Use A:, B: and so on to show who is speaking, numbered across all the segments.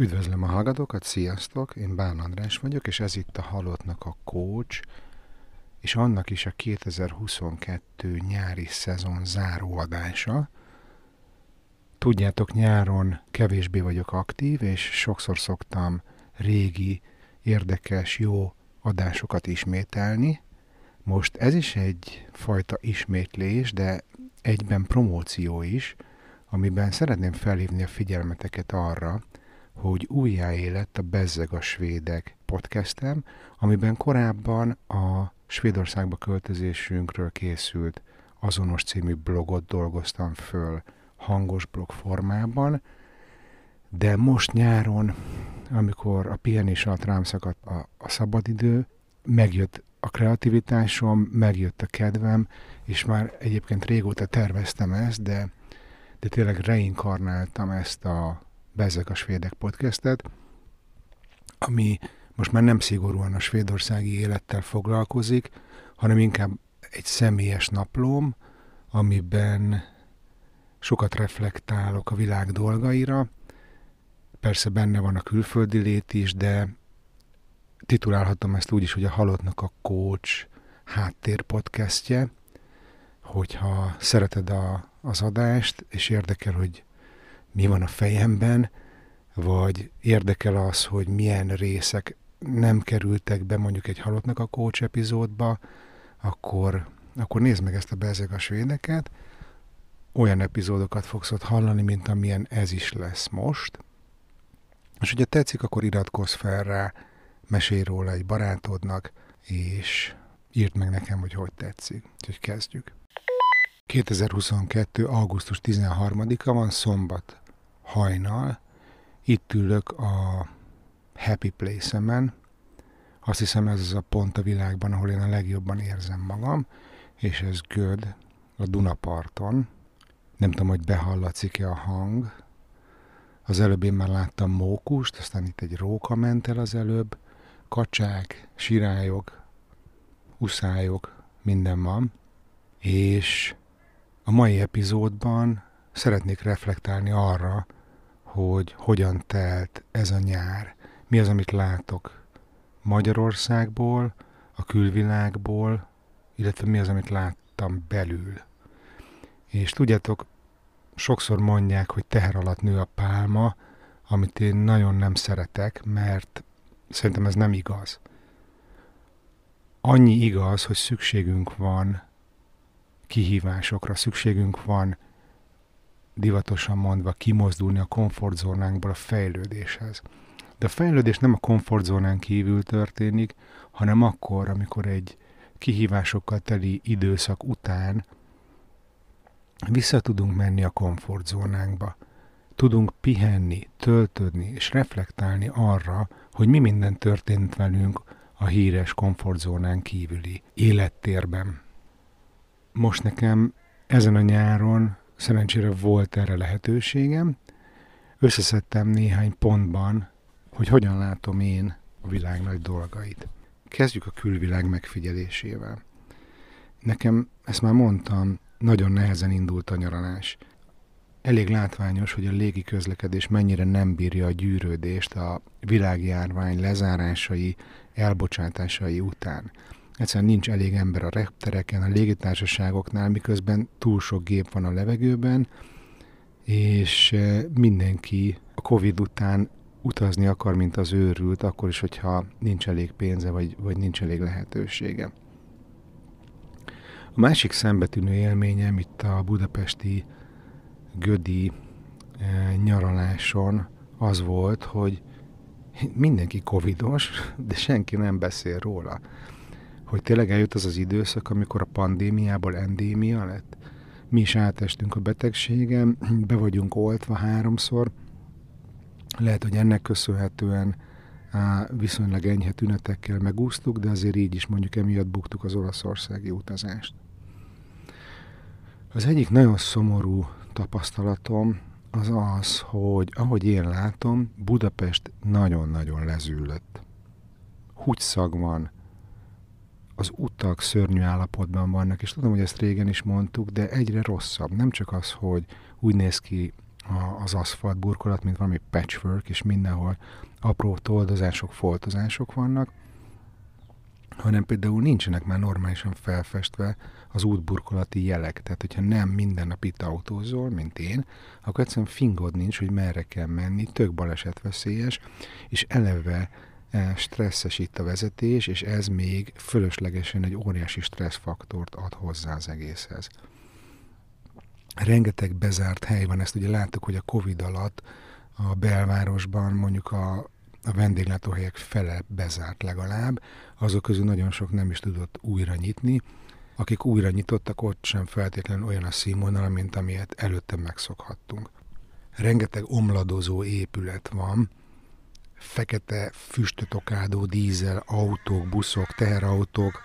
A: Üdvözlöm a hallgatókat, sziasztok! Én Bán András vagyok, és ez itt a Halottnak a Coach, és annak is a 2022 nyári szezon záróadása. Tudjátok, nyáron kevésbé vagyok aktív, és sokszor szoktam régi, érdekes, jó adásokat ismételni. Most ez is egy fajta ismétlés, de egyben promóció is, amiben szeretném felhívni a figyelmeteket arra, hogy újjáélet a Bezzeg a Svédek podcastem, amiben korábban a Svédországba költözésünkről készült azonos című blogot dolgoztam föl hangos blog formában, de most nyáron, amikor a pihenés alatt rám szakadt a, a szabadidő, megjött a kreativitásom, megjött a kedvem, és már egyébként régóta terveztem ezt, de, de tényleg reinkarnáltam ezt a Bezek a Svédek podcastet, ami most már nem szigorúan a svédországi élettel foglalkozik, hanem inkább egy személyes naplóm, amiben sokat reflektálok a világ dolgaira. Persze benne van a külföldi lét is, de titulálhatom ezt úgy is, hogy a Halottnak a Coach háttér podcastje, hogyha szereted a, az adást, és érdekel, hogy mi van a fejemben, vagy érdekel az, hogy milyen részek nem kerültek be mondjuk egy halottnak a coach epizódba, akkor, akkor nézd meg ezt a bezeg a svédeket, olyan epizódokat fogsz ott hallani, mint amilyen ez is lesz most. És hogyha tetszik, akkor iratkozz fel rá, mesélj róla egy barátodnak, és írd meg nekem, hogy hogy tetszik. Úgyhogy kezdjük. 2022. augusztus 13-a van, szombat hajnal. Itt ülök a Happy Place-emen. Azt hiszem ez az a pont a világban, ahol én a legjobban érzem magam, és ez Göd, a Dunaparton. Nem tudom, hogy behallatszik-e a hang. Az előbb én már láttam mókust, aztán itt egy róka ment el az előbb, kacsák, sirályok, uszályok, minden van. És a mai epizódban szeretnék reflektálni arra, hogy hogyan telt ez a nyár. Mi az, amit látok Magyarországból, a külvilágból, illetve mi az, amit láttam belül. És tudjátok, sokszor mondják, hogy teher alatt nő a pálma, amit én nagyon nem szeretek, mert szerintem ez nem igaz. Annyi igaz, hogy szükségünk van kihívásokra, szükségünk van divatosan mondva kimozdulni a komfortzónánkból a fejlődéshez. De a fejlődés nem a komfortzónán kívül történik, hanem akkor, amikor egy kihívásokkal teli időszak után vissza tudunk menni a komfortzónánkba. Tudunk pihenni, töltödni és reflektálni arra, hogy mi minden történt velünk a híres komfortzónán kívüli élettérben. Most nekem ezen a nyáron szerencsére volt erre lehetőségem. Összeszedtem néhány pontban, hogy hogyan látom én a világ nagy dolgait. Kezdjük a külvilág megfigyelésével. Nekem, ezt már mondtam, nagyon nehezen indult a nyaralás. Elég látványos, hogy a légi közlekedés mennyire nem bírja a gyűrődést a világjárvány lezárásai, elbocsátásai után. Egyszerűen nincs elég ember a reptereken, a légitársaságoknál, miközben túl sok gép van a levegőben, és eh, mindenki a Covid után utazni akar, mint az őrült, akkor is, hogyha nincs elég pénze, vagy, vagy nincs elég lehetősége. A másik szembetűnő élményem itt a budapesti Gödi e, nyaraláson az volt, hogy mindenki covidos, de senki nem beszél róla hogy tényleg eljött az az időszak, amikor a pandémiából endémia lett. Mi is átestünk a betegségem, be vagyunk oltva háromszor. Lehet, hogy ennek köszönhetően viszonylag enyhe tünetekkel megúsztuk, de azért így is mondjuk emiatt buktuk az olaszországi utazást. Az egyik nagyon szomorú tapasztalatom az az, hogy ahogy én látom, Budapest nagyon-nagyon lezüllött. Húgyszag van, az utak szörnyű állapotban vannak, és tudom, hogy ezt régen is mondtuk, de egyre rosszabb. Nem csak az, hogy úgy néz ki az aszfalt burkolat, mint valami patchwork, és mindenhol apró toldozások, foltozások vannak, hanem például nincsenek már normálisan felfestve az útburkolati jelek. Tehát, hogyha nem minden nap itt autózol, mint én, akkor egyszerűen fingod nincs, hogy merre kell menni, tök balesetveszélyes, és eleve stresszes itt a vezetés, és ez még fölöslegesen egy óriási stresszfaktort ad hozzá az egészhez. Rengeteg bezárt hely van, ezt ugye láttuk, hogy a Covid alatt a belvárosban mondjuk a a vendéglátóhelyek fele bezárt legalább, azok közül nagyon sok nem is tudott újra nyitni, akik újra nyitottak, ott sem feltétlenül olyan a színvonal, mint amilyet előtte megszokhattunk. Rengeteg omladozó épület van, fekete füstöt okádó dízel, autók, buszok, teherautók.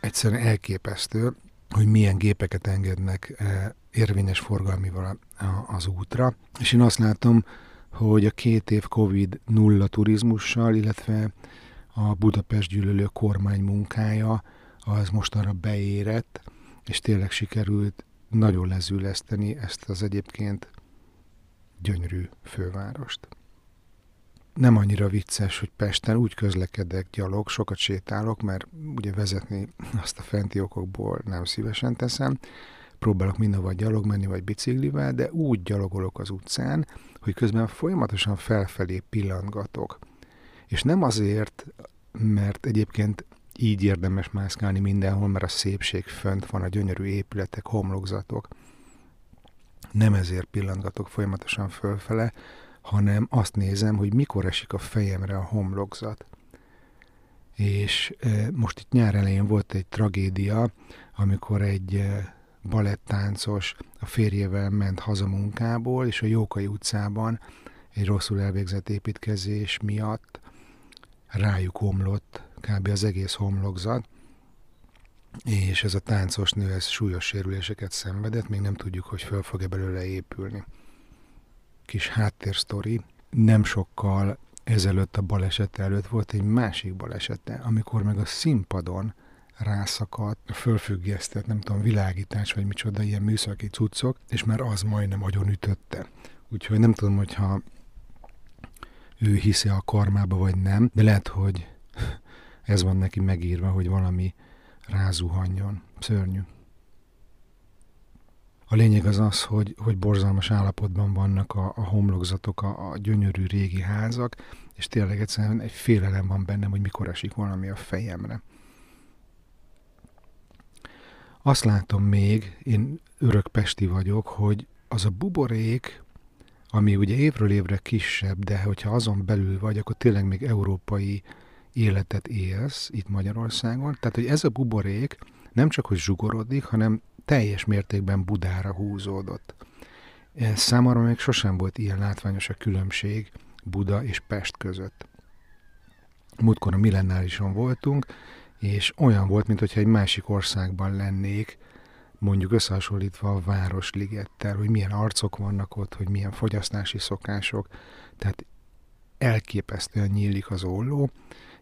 A: Egyszerűen elképesztő, hogy milyen gépeket engednek eh, érvényes forgalmival az útra. És én azt látom, hogy a két év Covid nulla turizmussal, illetve a Budapest gyűlölő kormány munkája az most arra beérett, és tényleg sikerült nagyon lezüleszteni ezt az egyébként gyönyörű fővárost. Nem annyira vicces, hogy Pesten úgy közlekedek gyalog, sokat sétálok, mert ugye vezetni azt a fenti okokból nem szívesen teszem, próbálok mindenhova gyalog menni, vagy biciklivel, de úgy gyalogolok az utcán, hogy közben folyamatosan felfelé pillantgatok. És nem azért, mert egyébként így érdemes mászkálni mindenhol, mert a szépség fönt van, a gyönyörű épületek, homlokzatok. Nem ezért pillantgatok folyamatosan fölfele, hanem azt nézem, hogy mikor esik a fejemre a homlokzat. És most itt nyár elején volt egy tragédia, amikor egy balettáncos a férjével ment haza munkából, és a Jókai utcában egy rosszul elvégzett építkezés miatt rájuk omlott kb. az egész homlokzat, és ez a táncos nő ez súlyos sérüléseket szenvedett, még nem tudjuk, hogy föl fog-e belőle épülni. Kis háttérsztori, nem sokkal ezelőtt a baleset előtt volt egy másik balesete, amikor meg a színpadon rászakadt, fölfüggesztett, nem tudom, világítás, vagy micsoda, ilyen műszaki cuccok, és már az majdnem agyon ütötte. Úgyhogy nem tudom, hogyha ő hiszi a karmába, vagy nem, de lehet, hogy ez van neki megírva, hogy valami rázuhanjon. Szörnyű. A lényeg az az, hogy, hogy borzalmas állapotban vannak a, a homlokzatok, a, a gyönyörű régi házak, és tényleg egyszerűen egy félelem van bennem, hogy mikor esik valami a fejemre. Azt látom még, én örök pesti vagyok, hogy az a buborék, ami ugye évről évre kisebb, de hogyha azon belül vagy, akkor tényleg még európai életet élsz itt Magyarországon. Tehát, hogy ez a buborék nem csak, hogy zsugorodik, hanem teljes mértékben Budára húzódott. Számomra még sosem volt ilyen látványos a különbség Buda és Pest között. Múltkor a millenárison voltunk, és olyan volt, mintha egy másik országban lennék, mondjuk összehasonlítva a Városligettel, hogy milyen arcok vannak ott, hogy milyen fogyasztási szokások, tehát elképesztően nyílik az olló,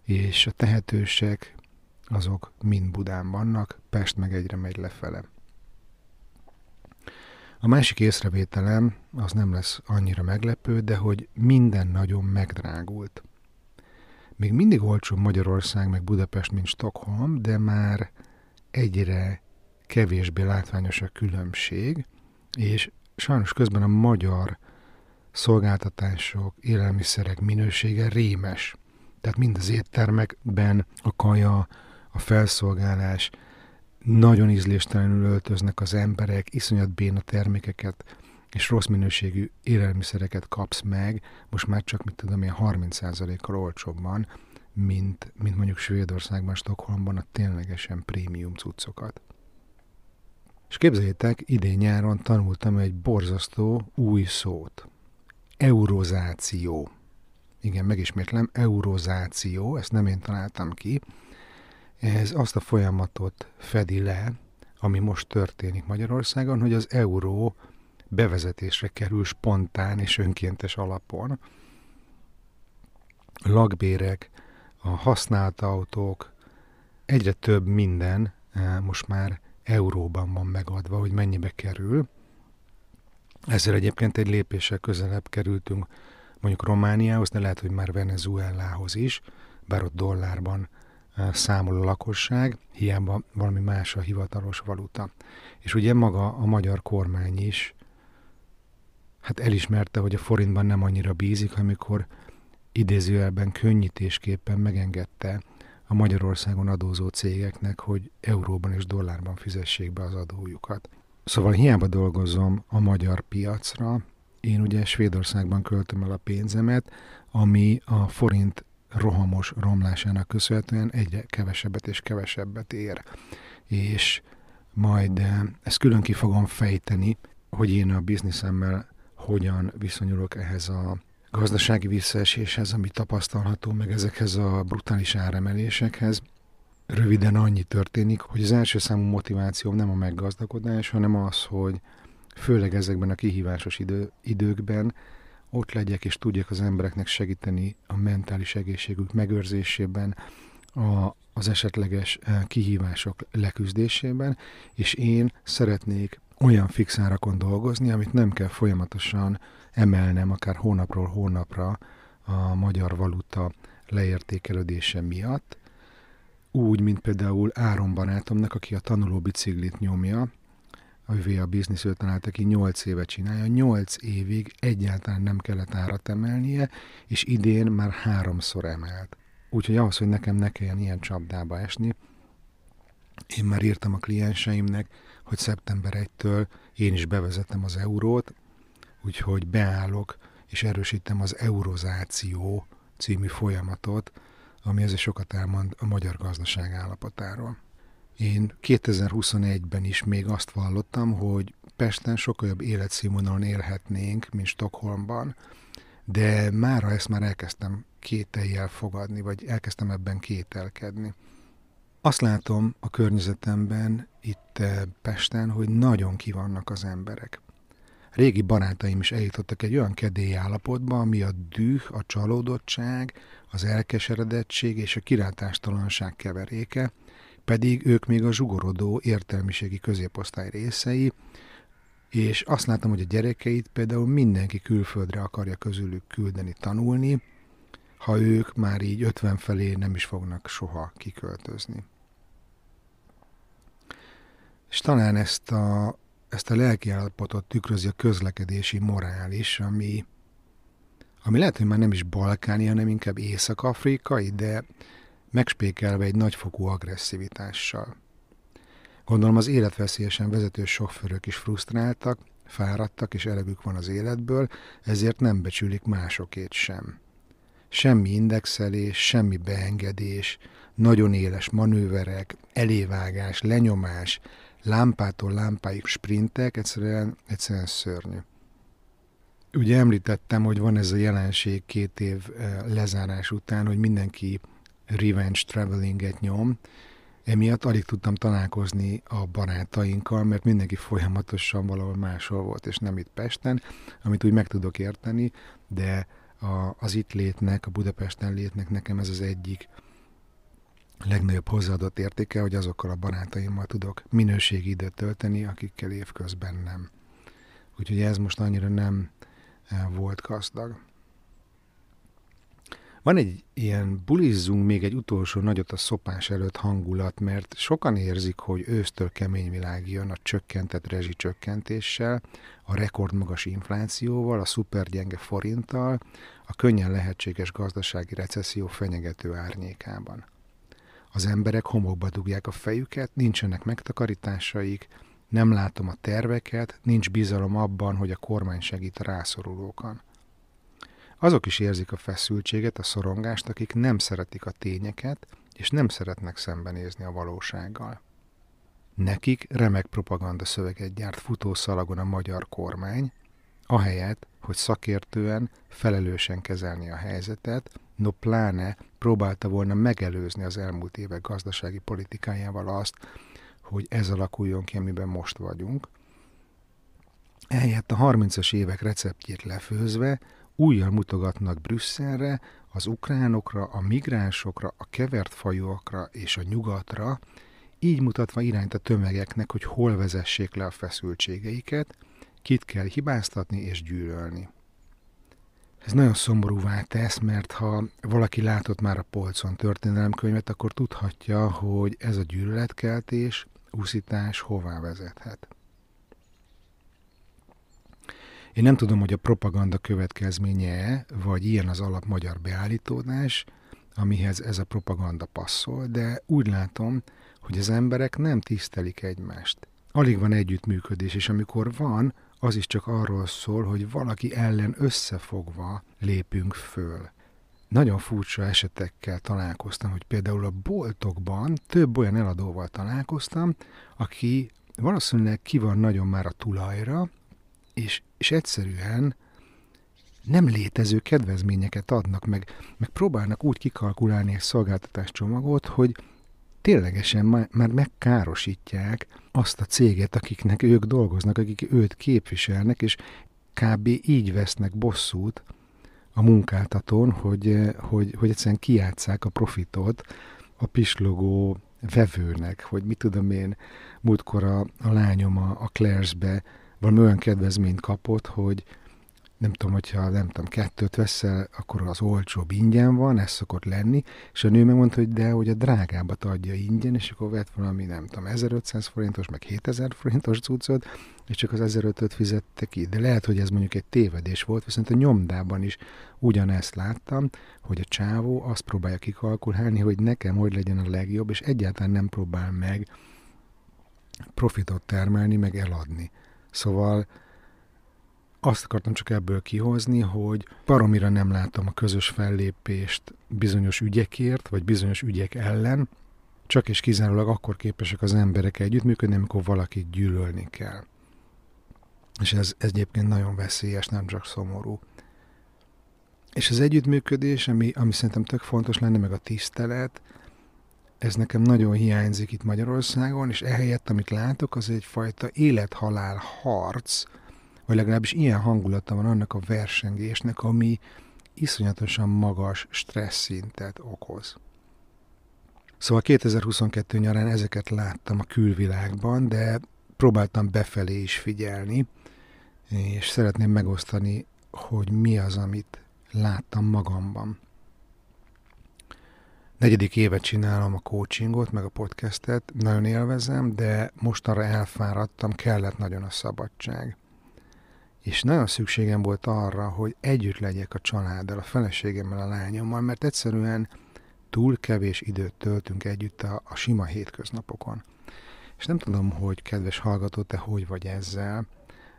A: és a tehetősek azok mind Budán vannak, Pest meg egyre megy lefele. A másik észrevételem az nem lesz annyira meglepő, de hogy minden nagyon megdrágult. Még mindig olcsó Magyarország meg Budapest, mint Stockholm, de már egyre kevésbé látványos a különbség, és sajnos közben a magyar szolgáltatások, élelmiszerek minősége rémes. Tehát mind az éttermekben a kaja, a felszolgálás, nagyon ízléstelenül öltöznek az emberek, iszonyat béna termékeket és rossz minőségű élelmiszereket kapsz meg, most már csak, mit tudom ilyen 30%-kal olcsóbban, mint, mint mondjuk Svédországban, Stockholmban a ténylegesen prémium cuccokat. És képzeljétek, idén nyáron tanultam egy borzasztó új szót. Eurozáció. Igen, megismétlem, eurozáció, ezt nem én találtam ki. Ez azt a folyamatot fedi le, ami most történik Magyarországon, hogy az euró bevezetésre kerül spontán és önkéntes alapon. Lakbérek, a használt autók, egyre több minden eh, most már euróban van megadva, hogy mennyibe kerül, Ezzel egyébként egy lépéssel közelebb kerültünk mondjuk Romániához, de lehet, hogy már Venezuelához is, bár ott dollárban számol a lakosság, hiába valami más a hivatalos valuta. És ugye maga a magyar kormány is hát elismerte, hogy a forintban nem annyira bízik, amikor idézőjelben könnyítésképpen megengedte a Magyarországon adózó cégeknek, hogy euróban és dollárban fizessék be az adójukat. Szóval hiába dolgozom a magyar piacra, én ugye Svédországban költöm el a pénzemet, ami a forint rohamos romlásának köszönhetően egyre kevesebbet és kevesebbet ér. És majd eh, ezt külön ki fogom fejteni, hogy én a bizniszemmel hogyan viszonyulok ehhez a gazdasági visszaeséshez, ami tapasztalható, meg ezekhez a brutális áremelésekhez. Röviden annyi történik, hogy az első számú motiváció nem a meggazdagodás, hanem az, hogy főleg ezekben a kihívásos idő, időkben ott legyek és tudjak az embereknek segíteni a mentális egészségük megőrzésében, a, az esetleges eh, kihívások leküzdésében, és én szeretnék olyan fix árakon dolgozni, amit nem kell folyamatosan emelnem, akár hónapról hónapra a magyar valuta leértékelődése miatt, úgy, mint például Áron barátomnak, aki a tanuló biciklit nyomja, a a Business ő találta ki, 8 éve csinálja, 8 évig egyáltalán nem kellett árat emelnie, és idén már háromszor emelt. Úgyhogy ahhoz, hogy nekem ne kelljen ilyen csapdába esni, én már írtam a klienseimnek, hogy szeptember 1-től én is bevezetem az eurót, úgyhogy beállok és erősítem az eurozáció című folyamatot, ami ezért sokat elmond a magyar gazdaság állapotáról. Én 2021-ben is még azt vallottam, hogy Pesten sokkal jobb életszínvonalon élhetnénk, mint Stockholmban, de mára ezt már elkezdtem kételjel fogadni, vagy elkezdtem ebben kételkedni. Azt látom a környezetemben, itt eh, Pesten, hogy nagyon kivannak az emberek. Régi barátaim is eljutottak egy olyan kedély állapotba, ami a düh, a csalódottság, az elkeseredettség és a kilátástalanság keveréke, pedig ők még a zsugorodó értelmiségi középosztály részei, és azt látom, hogy a gyerekeit például mindenki külföldre akarja közülük küldeni tanulni, ha ők már így 50 felé nem is fognak soha kiköltözni. És talán ezt a, ezt a lelkiállapotot tükrözi a közlekedési morális, ami, ami lehet, hogy már nem is balkáni, hanem inkább észak-afrikai, de megspékelve egy nagyfokú agresszivitással. Gondolom az életveszélyesen vezető sofőrök is frusztráltak, fáradtak és elegük van az életből, ezért nem becsülik másokét sem. Semmi indexelés, semmi beengedés, nagyon éles manőverek, elévágás, lenyomás, lámpától lámpáig sprintek, egyszerűen, egyszerűen szörnyű. Ugye említettem, hogy van ez a jelenség két év eh, lezárás után, hogy mindenki revenge travelinget nyom, emiatt alig tudtam találkozni a barátainkkal, mert mindenki folyamatosan valahol máshol volt, és nem itt Pesten, amit úgy meg tudok érteni, de a, az itt létnek, a Budapesten létnek nekem ez az egyik legnagyobb hozzáadott értéke, hogy azokkal a barátaimmal tudok minőségi időt tölteni, akikkel évközben nem. Úgyhogy ez most annyira nem eh, volt gazdag. Van egy ilyen bulizzunk még egy utolsó nagyot a szopás előtt hangulat, mert sokan érzik, hogy ősztől kemény világ jön a csökkentett rezsicsökkentéssel, a rekordmagas inflációval, a szupergyenge forinttal, a könnyen lehetséges gazdasági recesszió fenyegető árnyékában. Az emberek homokba dugják a fejüket, nincsenek megtakarításaik, nem látom a terveket, nincs bizalom abban, hogy a kormány segít a rászorulókon. Azok is érzik a feszültséget, a szorongást, akik nem szeretik a tényeket, és nem szeretnek szembenézni a valósággal. Nekik remek propaganda szöveget gyárt futószalagon a magyar kormány, ahelyett, hogy szakértően, felelősen kezelni a helyzetet, no pláne próbálta volna megelőzni az elmúlt évek gazdasági politikájával azt, hogy ez alakuljon ki, amiben most vagyunk. Ehelyett a 30-as évek receptjét lefőzve újjal mutogatnak Brüsszelre, az ukránokra, a migránsokra, a kevert fajúakra és a nyugatra, így mutatva irányt a tömegeknek, hogy hol vezessék le a feszültségeiket, kit kell hibáztatni és gyűlölni. Ez nagyon szomorúvá tesz, mert ha valaki látott már a polcon történelemkönyvet, akkor tudhatja, hogy ez a gyűlöletkeltés, úszítás hová vezethet. Én nem tudom, hogy a propaganda következménye vagy ilyen az alap magyar beállítódás, amihez ez a propaganda passzol, de úgy látom, hogy az emberek nem tisztelik egymást. Alig van együttműködés, és amikor van, az is csak arról szól, hogy valaki ellen összefogva lépünk föl. Nagyon furcsa esetekkel találkoztam, hogy például a boltokban több olyan eladóval találkoztam, aki valószínűleg ki van nagyon már a tulajra, és, és egyszerűen nem létező kedvezményeket adnak, meg, meg próbálnak úgy kikalkulálni egy szolgáltatáscsomagot, hogy ténylegesen már, megkárosítják azt a céget, akiknek ők dolgoznak, akik őt képviselnek, és kb. így vesznek bosszút a munkáltatón, hogy, hogy, hogy egyszerűen kiátszák a profitot a pislogó vevőnek, hogy mit tudom én, múltkor a, a lányom a, a Claire's-be valami olyan kedvezményt kapott, hogy nem tudom, hogyha nem tudom, kettőt veszel, akkor az olcsóbb ingyen van, ez szokott lenni, és a nő megmondta, hogy de, hogy a drágábbat adja ingyen, és akkor vett valami, nem tudom, 1500 forintos, meg 7000 forintos cuccot, és csak az 1500-öt fizette ki. De lehet, hogy ez mondjuk egy tévedés volt, viszont a nyomdában is ugyanezt láttam, hogy a csávó azt próbálja kikalkulálni, hogy nekem hogy legyen a legjobb, és egyáltalán nem próbál meg profitot termelni, meg eladni. Szóval azt akartam csak ebből kihozni, hogy baromira nem látom a közös fellépést bizonyos ügyekért, vagy bizonyos ügyek ellen, csak és kizárólag akkor képesek az emberek együttműködni, amikor valakit gyűlölni kell. És ez, ez egyébként nagyon veszélyes, nem csak szomorú. És az együttműködés, ami, ami szerintem tök fontos lenne, meg a tisztelet, ez nekem nagyon hiányzik itt Magyarországon, és ehelyett, amit látok, az egyfajta élethalál harc, vagy legalábbis ilyen hangulata van annak a versengésnek, ami iszonyatosan magas stressz szintet okoz. Szóval 2022 nyarán ezeket láttam a külvilágban, de próbáltam befelé is figyelni, és szeretném megosztani, hogy mi az, amit láttam magamban. Negyedik évet csinálom a coachingot, meg a podcastet, nagyon élvezem, de mostanra elfáradtam, kellett nagyon a szabadság és nagyon szükségem volt arra, hogy együtt legyek a családdal, a feleségemmel, a lányommal, mert egyszerűen túl kevés időt töltünk együtt a, a sima hétköznapokon. És nem tudom, hogy kedves hallgató, te hogy vagy ezzel,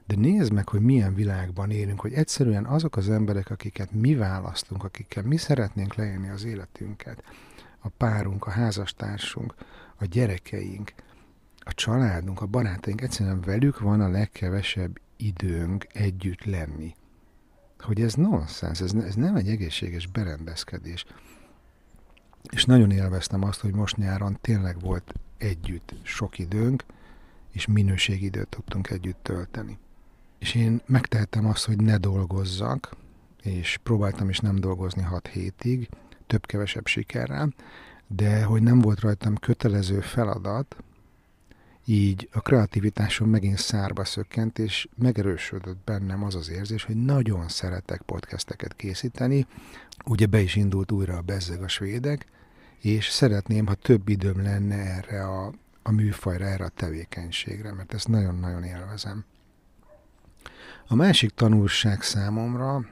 A: de nézd meg, hogy milyen világban élünk, hogy egyszerűen azok az emberek, akiket mi választunk, akikkel mi szeretnénk leélni az életünket, a párunk, a házastársunk, a gyerekeink, a családunk, a barátaink, egyszerűen velük van a legkevesebb időnk együtt lenni. Hogy ez nonsens, ez, ez nem egy egészséges berendezkedés. És nagyon élveztem azt, hogy most nyáron tényleg volt együtt sok időnk, és minőségidőt tudtunk együtt tölteni. És én megtehettem azt, hogy ne dolgozzak, és próbáltam is nem dolgozni hat hétig, több-kevesebb sikerrel, de hogy nem volt rajtam kötelező feladat, így a kreativitásom megint szárba szökkent, és megerősödött bennem az az érzés, hogy nagyon szeretek podcasteket készíteni. Ugye be is indult újra a Bezzeg a svédek, és szeretném, ha több időm lenne erre a, a műfajra, erre a tevékenységre, mert ezt nagyon-nagyon élvezem. A másik tanulság számomra,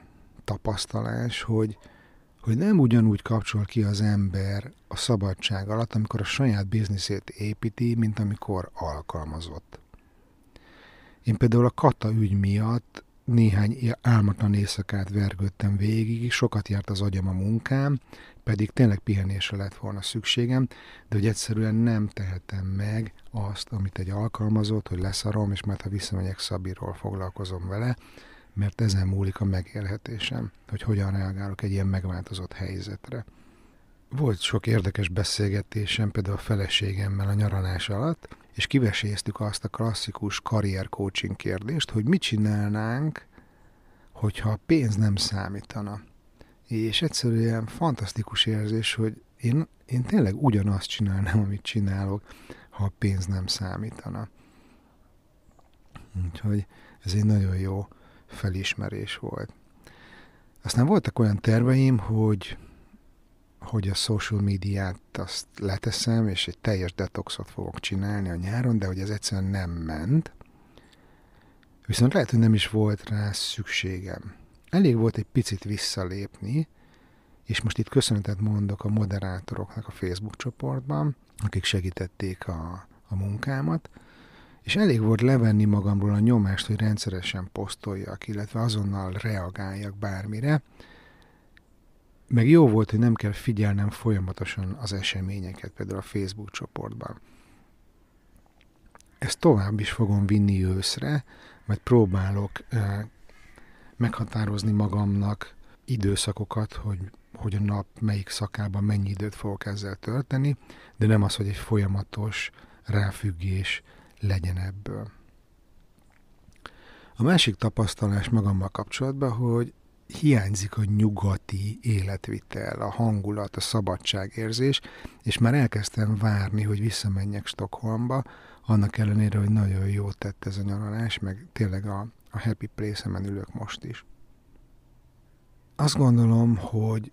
A: tapasztalás, hogy hogy nem ugyanúgy kapcsol ki az ember a szabadság alatt, amikor a saját bizniszét építi, mint amikor alkalmazott. Én például a Kata ügy miatt néhány álmatlan éjszakát vergődtem végig, sokat járt az agyam a munkám, pedig tényleg pihenésre lett volna szükségem, de hogy egyszerűen nem tehetem meg azt, amit egy alkalmazott, hogy leszarom, és majd ha visszamegyek Szabiról foglalkozom vele, mert ezen múlik a megélhetésem, hogy hogyan reagálok egy ilyen megváltozott helyzetre. Volt sok érdekes beszélgetésem például a feleségemmel a nyaralás alatt, és kiveséztük azt a klasszikus karrier coaching kérdést, hogy mit csinálnánk, hogyha a pénz nem számítana. És egyszerűen fantasztikus érzés, hogy én, én tényleg ugyanazt csinálnám, amit csinálok, ha a pénz nem számítana. Úgyhogy Ez egy nagyon jó felismerés volt. Aztán voltak olyan terveim, hogy hogy a social médiát azt leteszem, és egy teljes detoxot fogok csinálni a nyáron, de hogy ez egyszerűen nem ment. Viszont lehet, hogy nem is volt rá szükségem. Elég volt egy picit visszalépni, és most itt köszönetet mondok a moderátoroknak a Facebook csoportban, akik segítették a, a munkámat, és elég volt levenni magamról a nyomást, hogy rendszeresen posztoljak, illetve azonnal reagáljak bármire, meg jó volt, hogy nem kell figyelnem folyamatosan az eseményeket, például a Facebook csoportban. Ezt tovább is fogom vinni őszre, mert próbálok eh, meghatározni magamnak időszakokat, hogy, hogy a nap melyik szakában mennyi időt fogok ezzel tölteni, de nem az, hogy egy folyamatos ráfüggés legyen ebből. A másik tapasztalás magammal kapcsolatban, hogy hiányzik a nyugati életvitel, a hangulat, a szabadságérzés, és már elkezdtem várni, hogy visszamenjek Stockholmba, annak ellenére, hogy nagyon jó tett ez a nyaralás, meg tényleg a, a happy place-emen ülök most is. Azt gondolom, hogy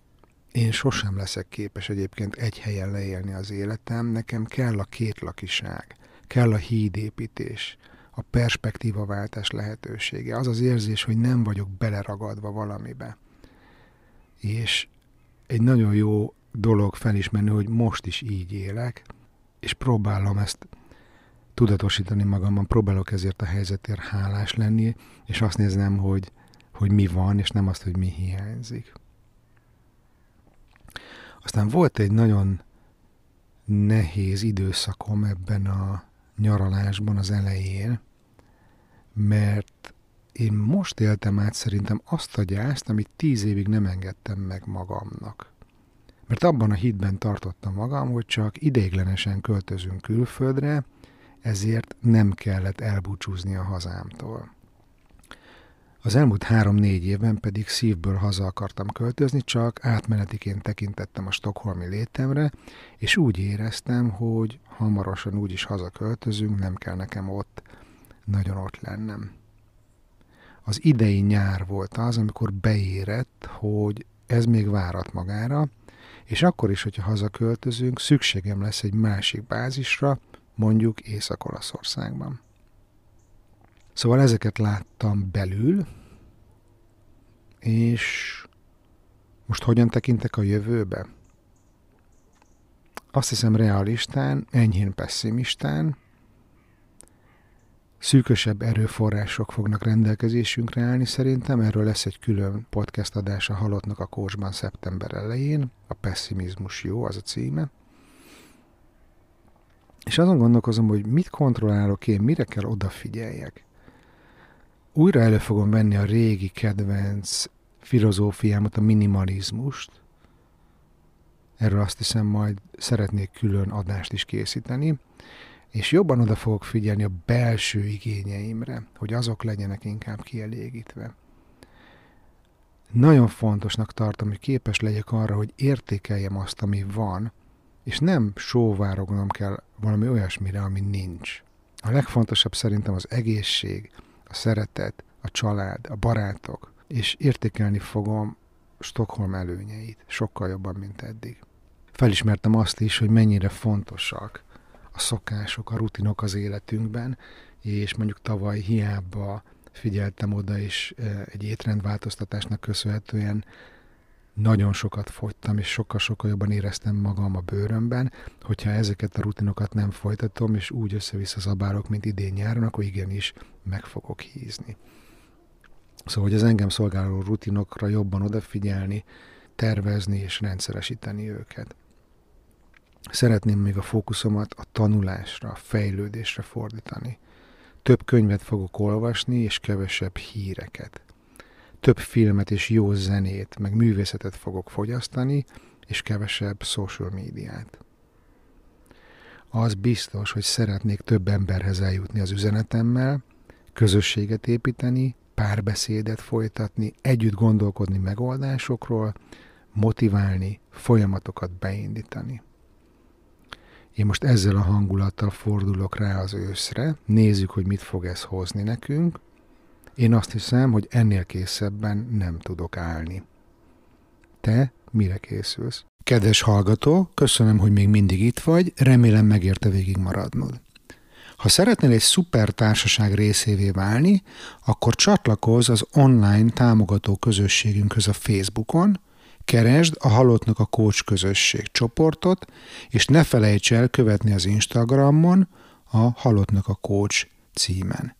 A: én sosem leszek képes egyébként egy helyen leélni az életem, nekem kell a kétlakiság, kell a hídépítés, a perspektívaváltás lehetősége. Az az érzés, hogy nem vagyok beleragadva valamibe. És egy nagyon jó dolog felismerni, hogy most is így élek, és próbálom ezt tudatosítani magamban, próbálok ezért a helyzetért hálás lenni, és azt néznem, hogy, hogy mi van, és nem azt, hogy mi hiányzik. Aztán volt egy nagyon nehéz időszakom ebben a nyaralásban az elején, mert én most éltem át szerintem azt a gyászt, amit tíz évig nem engedtem meg magamnak. Mert abban a hitben tartottam magam, hogy csak ideiglenesen költözünk külföldre, ezért nem kellett elbúcsúzni a hazámtól. Az elmúlt három-négy évben pedig szívből haza akartam költözni, csak átmenetiként tekintettem a stokholmi létemre, és úgy éreztem, hogy hamarosan úgy is hazaköltözünk, nem kell nekem ott nagyon ott lennem. Az idei nyár volt az, amikor beérett, hogy ez még várat magára, és akkor is, hogyha hazaköltözünk, szükségem lesz egy másik bázisra, mondjuk Észak-Olaszországban. Szóval ezeket láttam belül, és most hogyan tekintek a jövőbe? Azt hiszem realistán, enyhén pessimistán, szűkösebb erőforrások fognak rendelkezésünkre állni szerintem. Erről lesz egy külön podcast adás a Halottnak a Kósban szeptember elején. A pessimizmus jó, az a címe. És azon gondolkozom, hogy mit kontrollálok én, mire kell odafigyeljek. Újra elő fogom venni a régi kedvenc filozófiámat, a minimalizmust. Erről azt hiszem majd szeretnék külön adást is készíteni és jobban oda fogok figyelni a belső igényeimre, hogy azok legyenek inkább kielégítve. Nagyon fontosnak tartom, hogy képes legyek arra, hogy értékeljem azt, ami van, és nem sóvárognom kell valami olyasmire, ami nincs. A legfontosabb szerintem az egészség, a szeretet, a család, a barátok, és értékelni fogom Stockholm előnyeit sokkal jobban, mint eddig. Felismertem azt is, hogy mennyire fontosak a szokások, a rutinok az életünkben, és mondjuk tavaly hiába figyeltem oda, és egy étrendváltoztatásnak köszönhetően nagyon sokat fogytam, és sokkal-sokkal jobban éreztem magam a bőrömben, hogyha ezeket a rutinokat nem folytatom, és úgy össze-vissza zabálok, mint idén nyáron, akkor igenis meg fogok hízni. Szóval, hogy az engem szolgáló rutinokra jobban odafigyelni, tervezni és rendszeresíteni őket. Szeretném még a fókuszomat a tanulásra, a fejlődésre fordítani. Több könyvet fogok olvasni, és kevesebb híreket. Több filmet és jó zenét, meg művészetet fogok fogyasztani, és kevesebb social médiát. Az biztos, hogy szeretnék több emberhez eljutni az üzenetemmel, közösséget építeni, párbeszédet folytatni, együtt gondolkodni megoldásokról, motiválni, folyamatokat beindítani. Én most ezzel a hangulattal fordulok rá az őszre, nézzük, hogy mit fog ez hozni nekünk, Én azt hiszem, hogy ennél készebben nem tudok állni. Te mire készülsz? Kedves hallgató, köszönöm, hogy még mindig itt vagy, remélem megérte végig maradnod. Ha szeretnél egy szuper társaság részévé válni, akkor csatlakozz az online támogató közösségünkhöz a Facebookon, keresd a Halottnak a Coach közösség csoportot, és ne felejts el követni az Instagramon a Halottnak a Coach címen.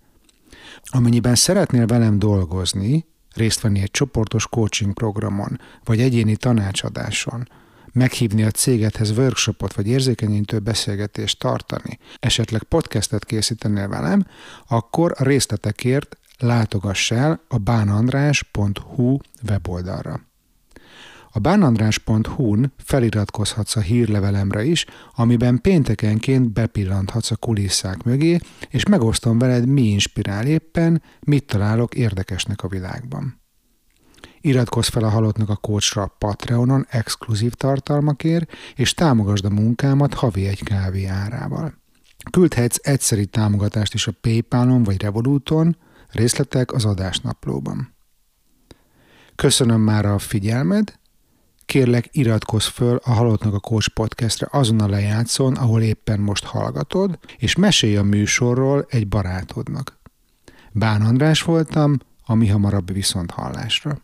A: Amennyiben szeretnél velem dolgozni, részt venni egy csoportos coaching programon, vagy egyéni tanácsadáson, meghívni a cégedhez workshopot vagy érzékenyítő beszélgetést tartani, esetleg podcastet készítenél velem, akkor a részletekért látogass el a bánandrás.hu weboldalra. A bánandrás.hu-n feliratkozhatsz a hírlevelemre is, amiben péntekenként bepillanthatsz a kulisszák mögé, és megosztom veled, mi inspirál éppen, mit találok érdekesnek a világban. Iratkozz fel a Halottnak a Coachra Patreonon exkluzív tartalmakért, és támogasd a munkámat havi egy kávé árával. Küldhetsz egyszeri támogatást is a Paypalon vagy Revoluton, részletek az adásnaplóban. Köszönöm már a figyelmed, kérlek iratkozz föl a Halottnak a Coach podcastre azon a lejátszón, ahol éppen most hallgatod, és mesélj a műsorról egy barátodnak. Bán András voltam, a mi hamarabb viszont hallásra.